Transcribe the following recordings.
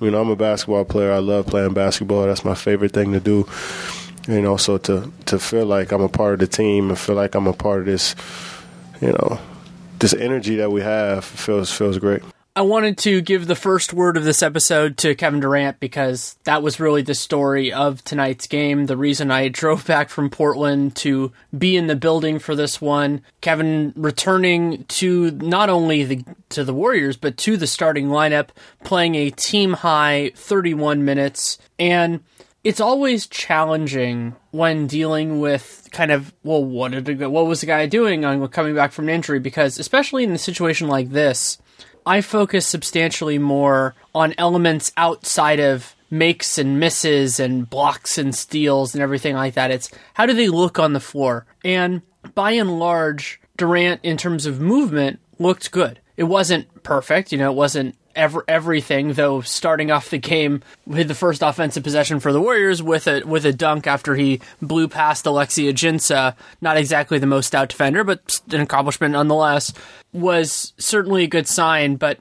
You know, I'm a basketball player. I love playing basketball. That's my favorite thing to do. You know, so to to feel like I'm a part of the team and feel like I'm a part of this, you know, this energy that we have feels feels great. I wanted to give the first word of this episode to Kevin Durant because that was really the story of tonight's game. The reason I drove back from Portland to be in the building for this one. Kevin returning to not only the to the Warriors but to the starting lineup, playing a team high 31 minutes and it's always challenging when dealing with kind of well what did what was the guy doing on coming back from an injury because especially in a situation like this I focus substantially more on elements outside of makes and misses and blocks and steals and everything like that. It's how do they look on the floor? And by and large, Durant, in terms of movement, looked good. It wasn't perfect, you know, it wasn't ever everything. Though starting off the game with the first offensive possession for the Warriors with a with a dunk after he blew past Alexis Ajinça not exactly the most stout defender, but an accomplishment nonetheless, was certainly a good sign. But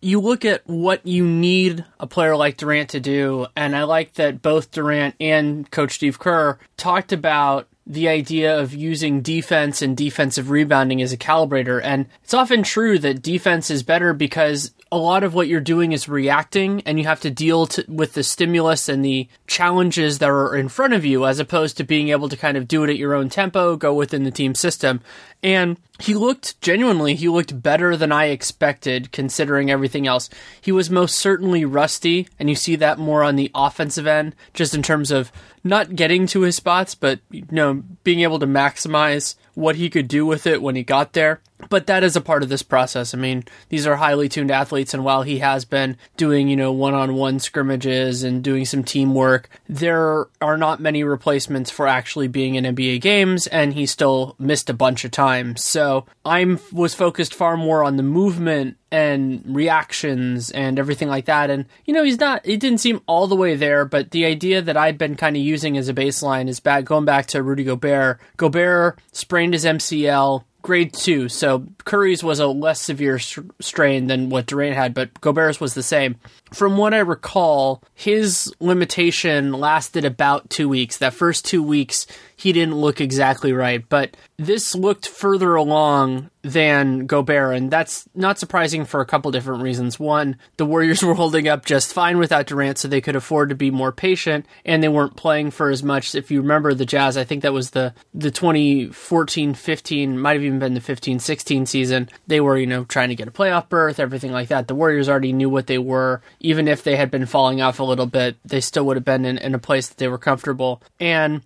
you look at what you need a player like Durant to do, and I like that both Durant and Coach Steve Kerr talked about the idea of using defense and defensive rebounding as a calibrator. And it's often true that defense is better because a lot of what you're doing is reacting and you have to deal to, with the stimulus and the challenges that are in front of you as opposed to being able to kind of do it at your own tempo, go within the team system. And he looked genuinely, he looked better than I expected considering everything else. He was most certainly rusty, and you see that more on the offensive end, just in terms of not getting to his spots, but you know, being able to maximize what he could do with it when he got there. But that is a part of this process. I mean, these are highly tuned athletes, and while he has been doing, you know, one on one scrimmages and doing some teamwork, there are not many replacements for actually being in NBA games, and he still missed a bunch of times. So I was focused far more on the movement and reactions and everything like that. And, you know, he's not, it didn't seem all the way there, but the idea that I've been kind of using as a baseline is back, going back to Rudy Gobert. Gobert sprained his MCL grade two. So Curry's was a less severe strain than what Durant had, but Gobert's was the same. From what I recall, his limitation lasted about two weeks. That first two weeks, he didn't look exactly right, but this looked further along than Gobert, and that's not surprising for a couple different reasons. One, the Warriors were holding up just fine without Durant, so they could afford to be more patient, and they weren't playing for as much. If you remember the Jazz, I think that was the the 2014-15, might have even been the 15-16 season. They were, you know, trying to get a playoff berth, everything like that. The Warriors already knew what they were. Even if they had been falling off a little bit, they still would have been in, in a place that they were comfortable. And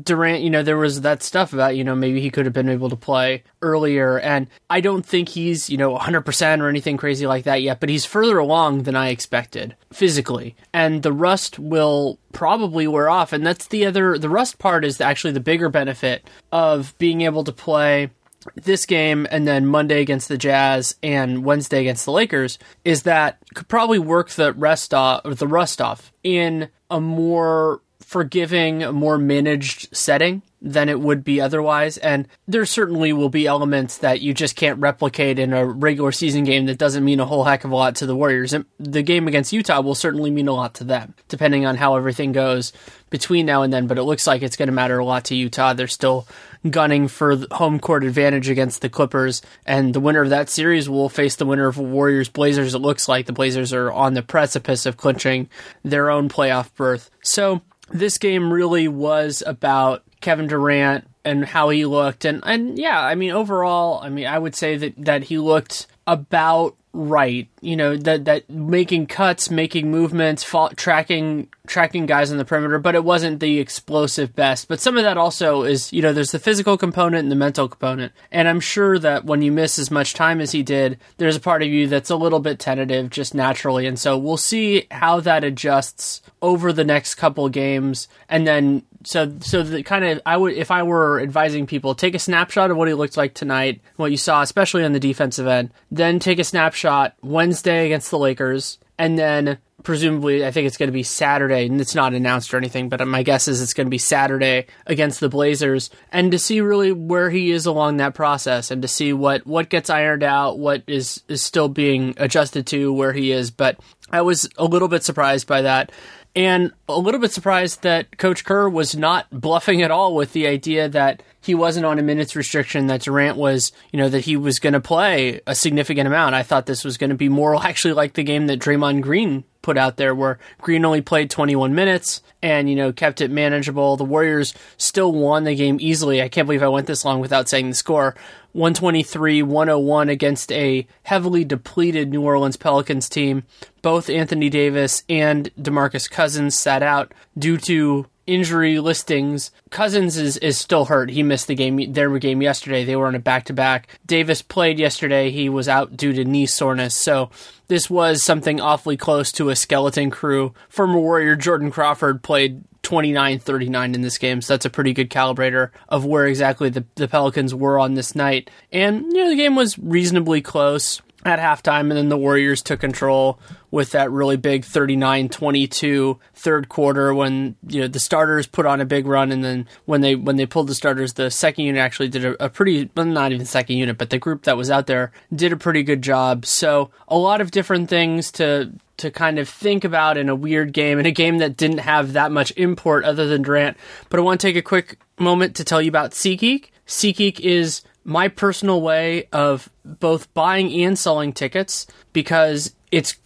Durant, you know, there was that stuff about, you know, maybe he could have been able to play earlier. And I don't think he's, you know, 100% or anything crazy like that yet, but he's further along than I expected physically. And the rust will probably wear off. And that's the other, the rust part is actually the bigger benefit of being able to play this game and then Monday against the Jazz and Wednesday against the Lakers is that could probably work the rest off, or the rust off in a more forgiving, more managed setting than it would be otherwise. And there certainly will be elements that you just can't replicate in a regular season game that doesn't mean a whole heck of a lot to the Warriors. And the game against Utah will certainly mean a lot to them, depending on how everything goes between now and then. But it looks like it's going to matter a lot to Utah. They're still gunning for home court advantage against the Clippers, and the winner of that series will face the winner of Warriors Blazers. It looks like the Blazers are on the precipice of clinching their own playoff berth. So this game really was about Kevin Durant and how he looked and and yeah, I mean overall, I mean I would say that that he looked about right. You know that that making cuts, making movements, fa- tracking tracking guys on the perimeter, but it wasn't the explosive best. But some of that also is you know there's the physical component and the mental component, and I'm sure that when you miss as much time as he did, there's a part of you that's a little bit tentative just naturally, and so we'll see how that adjusts over the next couple games, and then so so the kind of I would if I were advising people take a snapshot of what he looked like tonight, what you saw, especially on the defensive end. Then take a snapshot Wednesday against the Lakers, and then presumably I think it's going to be Saturday, and it's not announced or anything, but my guess is it's going to be Saturday against the Blazers, and to see really where he is along that process, and to see what what gets ironed out, what is is still being adjusted to where he is. But I was a little bit surprised by that and a little bit surprised that Coach Kerr was not bluffing at all with the idea that he wasn't on a minutes restriction, that Durant was, you know, that he was going to play a significant amount. I thought this was going to be more actually like the game that Draymond Green put out there, where Green only played 21 minutes and, you know, kept it manageable. The Warriors still won the game easily. I can't believe I went this long without saying the score. 123 101 against a heavily depleted New Orleans Pelicans team. Both Anthony Davis and DeMarcus Cousins sat out due to injury listings. Cousins is, is still hurt. He missed the game their game yesterday. They were on a back to back. Davis played yesterday. He was out due to knee soreness. So this was something awfully close to a skeleton crew. Former Warrior Jordan Crawford played 29 39 in this game. So that's a pretty good calibrator of where exactly the, the Pelicans were on this night. And, you know, the game was reasonably close at halftime, and then the Warriors took control with that really big 39-22 third quarter when you know the starters put on a big run, and then when they when they pulled the starters, the second unit actually did a, a pretty well, not even second unit, but the group that was out there did a pretty good job. So a lot of different things to to kind of think about in a weird game, in a game that didn't have that much import other than Durant. But I want to take a quick moment to tell you about SeatGeek. SeatGeek is my personal way of both buying and selling tickets because it's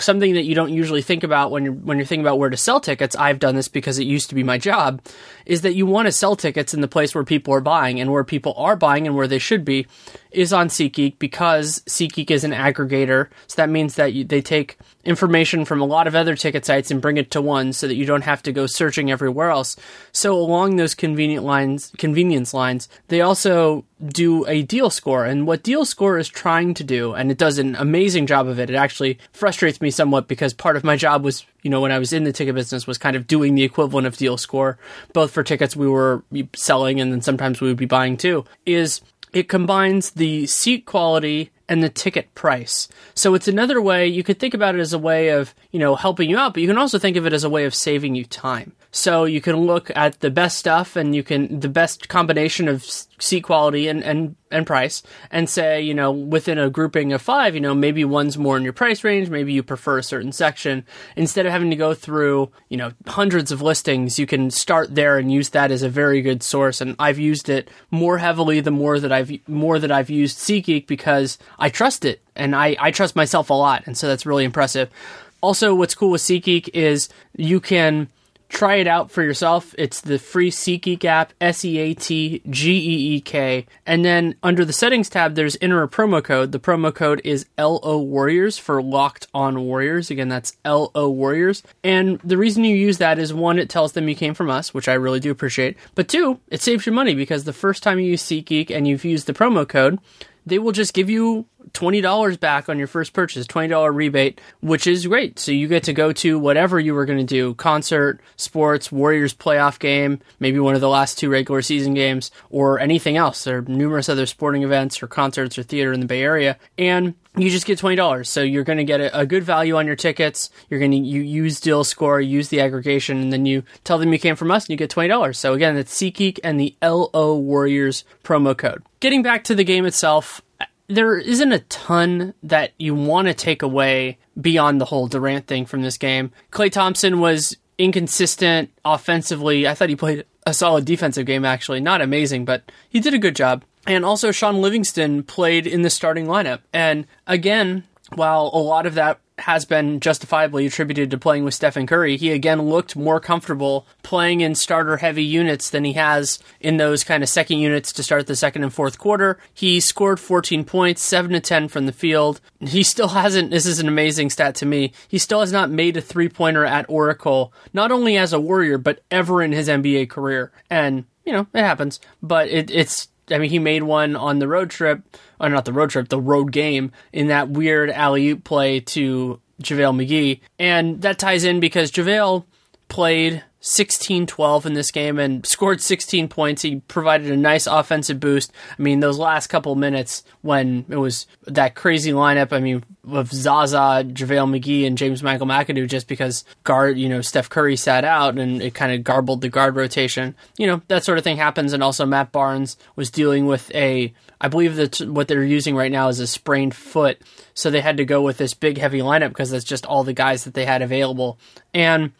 something that you don't usually think about when you're when you're thinking about where to sell tickets. I've done this because it used to be my job. Is that you want to sell tickets in the place where people are buying and where people are buying and where they should be is on SeatGeek because SeatGeek is an aggregator. So that means that you, they take information from a lot of other ticket sites and bring it to one so that you don't have to go searching everywhere else. So along those convenient lines, convenience lines, they also do a deal score. And what deal score is trying to do, and it does an amazing job of it. It actually frustrates me somewhat because part of my job was, you know, when I was in the ticket business was kind of doing the equivalent of deal score, both for tickets we were selling and then sometimes we would be buying too, is it combines the seat quality and the ticket price. So it's another way you could think about it as a way of, you know, helping you out, but you can also think of it as a way of saving you time. So you can look at the best stuff and you can the best combination of seat quality and, and and price and say, you know, within a grouping of five, you know, maybe one's more in your price range, maybe you prefer a certain section. Instead of having to go through, you know, hundreds of listings, you can start there and use that as a very good source. And I've used it more heavily the more that I've more that I've used SeatGeek because I trust it and I, I trust myself a lot. And so that's really impressive. Also, what's cool with SeatGeek is you can try it out for yourself. It's the free SeatGeek app, S E A T G E E K. And then under the settings tab, there's enter a promo code. The promo code is LO Warriors for locked on Warriors. Again, that's LO Warriors. And the reason you use that is one, it tells them you came from us, which I really do appreciate. But two, it saves you money because the first time you use SeatGeek and you've used the promo code, they will just give you $20 back on your first purchase, $20 rebate, which is great. So you get to go to whatever you were going to do concert, sports, Warriors playoff game, maybe one of the last two regular season games, or anything else. There are numerous other sporting events or concerts or theater in the Bay Area. And you just get twenty dollars. So you're going to get a, a, good value on your tickets. You're going to you use deal score, use the aggregation, and then you tell them you came from us, and you get twenty dollars. So again, that's SeatGeek and the LO Warriors promo code. Getting back to the game itself, there isn't a ton that you want to take away beyond the whole Durant thing from this game. Klay Thompson was inconsistent offensively. I thought he played a solid defensive game, actually. Not amazing, but he did a good job. And also, Shaun Livingston played in the starting lineup. And again, while a lot of that has been justifiably attributed to playing with Stephen Curry. He again looked more comfortable playing in starter heavy units than he has in those kind of second units to start the second and fourth quarter. He scored 14 points, 7 to 10 from the field. He still hasn't, this is an amazing stat to me, he still has not made a three pointer at Oracle, not only as a Warrior, but ever in his NBA career. And, you know, it happens, but it, it's I mean, he made one on the road trip, or not the road trip, the road game in that weird alley oop play to JaVale McGee. And that ties in because JaVale played 16 12 in this game and scored 16 points. He provided a nice offensive boost. I mean, those last couple minutes when it was that crazy lineup, I mean, of Zaza, JaVale McGee, and James Michael McAdoo, just because guard, you know, Steph Curry sat out and it kind of garbled the guard rotation. You know, that sort of thing happens. And also, Matt Barnes was dealing with a, I believe that what they're using right now is a sprained foot. So they had to go with this big, heavy lineup because that's just all the guys that they had available. And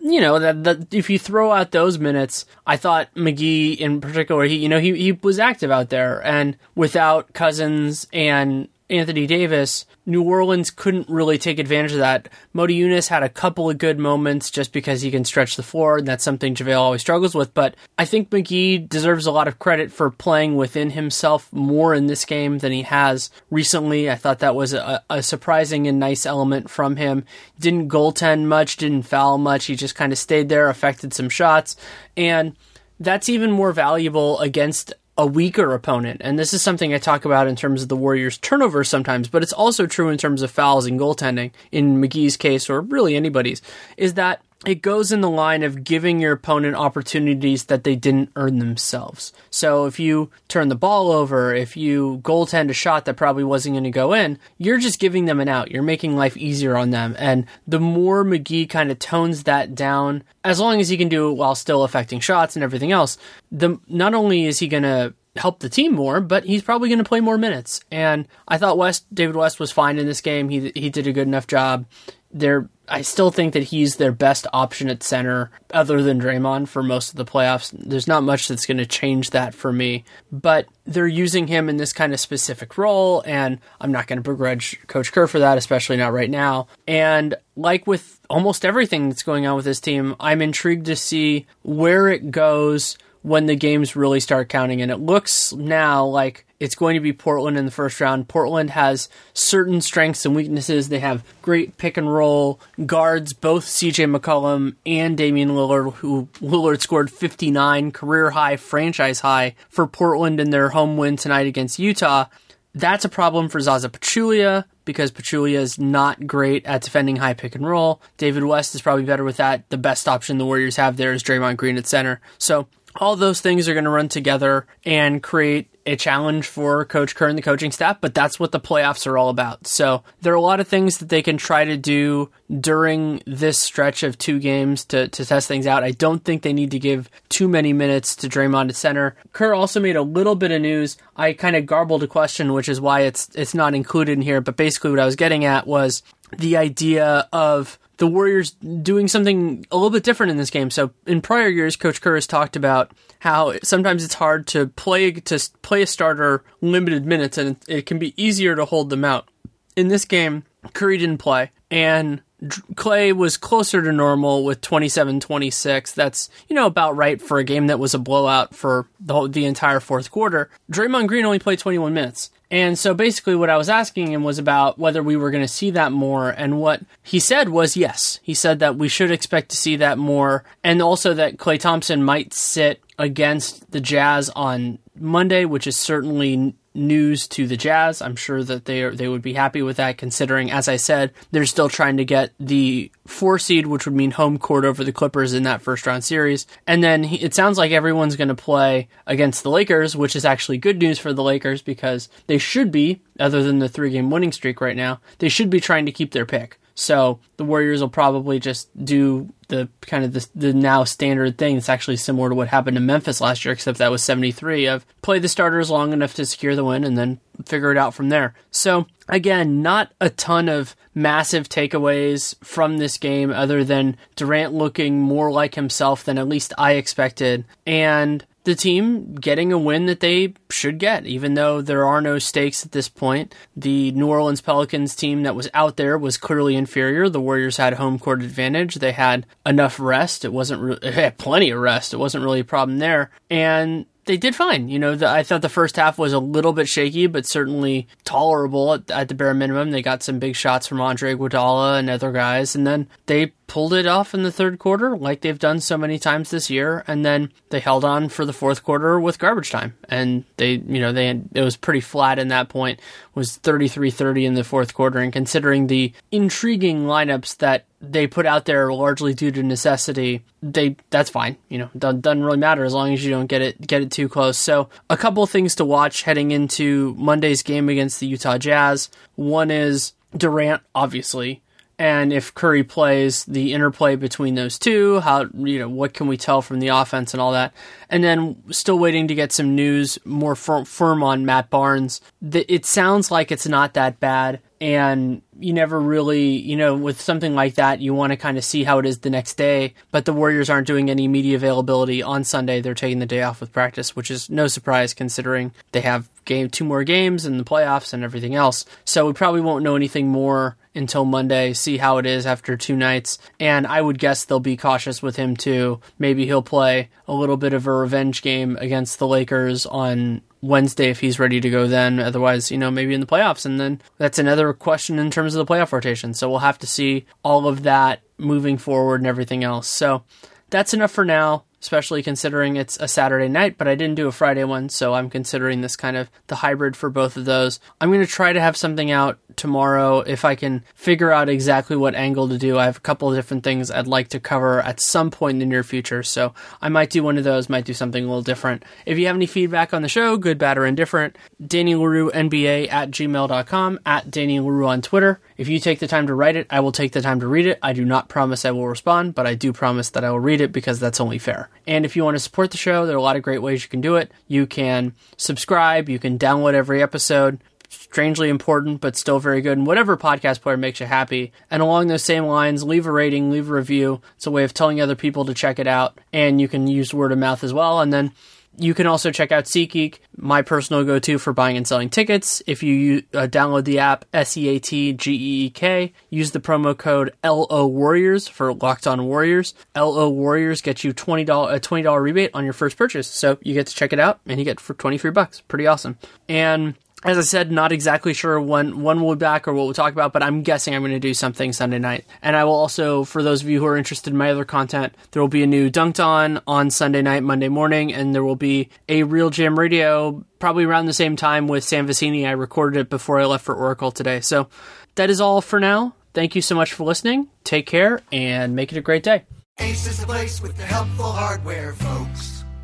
you know that, that if you throw out those minutes, I thought McGee in particular, he you know he he was active out there, and without Cousins and Anthony Davis, New Orleans couldn't really take advantage of that. Motiejunas had a couple of good moments just because he can stretch the floor, and that's something JaVale always struggles with. But I think McGee deserves a lot of credit for playing within himself more in this game than he has recently. I thought that was a, a surprising and nice element from him. Didn't goaltend much, didn't foul much. He just kind of stayed there, affected some shots, and that's even more valuable against a weaker opponent. And this is something I talk about in terms of the Warriors' turnovers sometimes, but it's also true in terms of fouls and goaltending in McGee's case, or really anybody's, is that it goes in the line of giving your opponent opportunities that they didn't earn themselves. So if you turn the ball over, if you goaltend a shot that probably wasn't going to go in, you're just giving them an out. You're making life easier on them. And the more McGee kind of tones that down, as long as he can do it while still affecting shots and everything else, the not only is he going to help the team more, but he's probably going to play more minutes. And I thought West David West was fine in this game. He he did a good enough job. There I still think that he's their best option at center, other than Draymond, for most of the playoffs. There's not much that's going to change that for me, but they're using him in this kind of specific role, and I'm not going to begrudge Coach Kerr for that, especially not right now. And like with almost everything that's going on with this team, I'm intrigued to see where it goes when the games really start counting. And it looks now like it's going to be Portland in the first round. Portland has certain strengths and weaknesses. They have great pick and roll guards, both CJ McCollum and Damian Lillard, who Lillard scored 59 career high, franchise high for Portland in their home win tonight against Utah. That's a problem for Zaza Pachulia because Pachulia is not great at defending high pick and roll. David West is probably better with that. The best option the Warriors have there is Draymond Green at center. So all those things are going to run together and create a challenge for Coach Kerr and the coaching staff, but that's what the playoffs are all about. So there are a lot of things that they can try to do during this stretch of two games to, to test things out. I don't think they need to give too many minutes to Draymond at center. Kerr also made a little bit of news. I kind of garbled a question, which is why it's it's not included in here. But basically, what I was getting at was the idea of the Warriors doing something a little bit different in this game. So in prior years, Coach Kerr has talked about how sometimes it's hard to play to play a starter limited minutes, and it can be easier to hold them out. In this game, Curry didn't play, and Klay was closer to normal with 27-26. That's, you know, about right for a game that was a blowout for the whole, the entire fourth quarter. Draymond Green only played 21 minutes. And so basically, what I was asking him was about whether we were going to see that more. And what he said was yes. He said that we should expect to see that more. And also that Klay Thompson might sit against the Jazz on Monday, which is certainly news to the Jazz. I'm sure that they are, they would be happy with that, considering, as I said, they're still trying to get the four seed, which would mean home court over the Clippers in that first round series. And then he, it sounds like everyone's going to play against the Lakers, which is actually good news for the Lakers because they should be, other than the three game winning streak right now, they should be trying to keep their pick. So the Warriors will probably just do the kind of the, the, now standard thing. It's actually similar to what happened in Memphis last year, except that was 73 of play the starters long enough to secure the win and then figure it out from there. So again, not a ton of massive takeaways from this game other than Durant looking more like himself than at least I expected. And the team getting a win that they should get, even though there are no stakes at this point. The New Orleans Pelicans team that was out there was clearly inferior. The Warriors had home court advantage. They had enough rest. It wasn't re- had plenty of rest. It wasn't really a problem there. And they did fine. You know, the, I thought the first half was a little bit shaky, but certainly tolerable at, at, the bare minimum. They got some big shots from Andre Iguodala and other guys, and then they pulled it off in the third quarter, like they've done so many times this year. And then they held on for the fourth quarter with garbage time, and they, you know, they it was pretty flat in that point. It was 33-30 in the fourth quarter, and considering the intriguing lineups that they put out there largely due to necessity, they that's fine. You know, doesn't really matter as long as you don't get it get it too close. So a couple things to watch heading into Monday's game against the Utah Jazz. One is Durant, obviously and if Curry plays, the interplay between those two, how you know what can we tell from the offense and all that, and then still waiting to get some news more firm on Matt Barnes. It sounds like it's not that bad, and you never really, you know, with something like that, you want to kind of see how it is the next day. But the Warriors aren't doing any media availability on Sunday; they're taking the day off with practice, which is no surprise considering they have game two more games and the playoffs and everything else. So we probably won't know anything more until Monday, see how it is after two nights. And I would guess they'll be cautious with him too. Maybe he'll play a little bit of a revenge game against the Lakers on Wednesday if he's ready to go then. Otherwise, you know, maybe in the playoffs. And then that's another question in terms of the playoff rotation. So we'll have to see all of that moving forward and everything else. So that's enough for now especially considering it's a Saturday night, but I didn't do a Friday one, so I'm considering this kind of the hybrid for both of those. I'm going to try to have something out tomorrow if I can figure out exactly what angle to do. I have a couple of different things I'd like to cover at some point in the near future, so I might do one of those, might do something a little different. If you have any feedback on the show, good, bad, or indifferent, Danny Leroux NBA at gmail.com, at Danny Leroux on Twitter. If you take the time to write it, I will take the time to read it. I do not promise I will respond, but I do promise that I will read it because that's only fair. And if you want to support the show, there are a lot of great ways you can do it. You can subscribe, you can download every episode. Strangely important, but still very good. And whatever podcast player makes you happy. And along those same lines, leave a rating, leave a review. It's a way of telling other people to check it out. And you can use word of mouth as well. And then you can also check out SeatGeek, my personal go to for buying and selling tickets. If you uh, download the app S E A T G E E K, use the promo code LO Warriors for Locked On Warriors. LO Warriors gets you $20, a $20 rebate on your first purchase. So you get to check it out and you get for 23 bucks. Pretty awesome. And as I said, not exactly sure when when we'll be back or what we'll talk about, but I'm guessing I'm going to do something Sunday night. And I will also, for those of you who are interested in my other content, there will be a new Dunked On on Sunday night, Monday morning, and there will be a RealGM Radio probably around the same time with Sam Vecenie. I recorded it before I left for Oracle today. So that is all for now. Thank you so much for listening. Take care and make it a great day. Ace is the place with the helpful hardware, folks.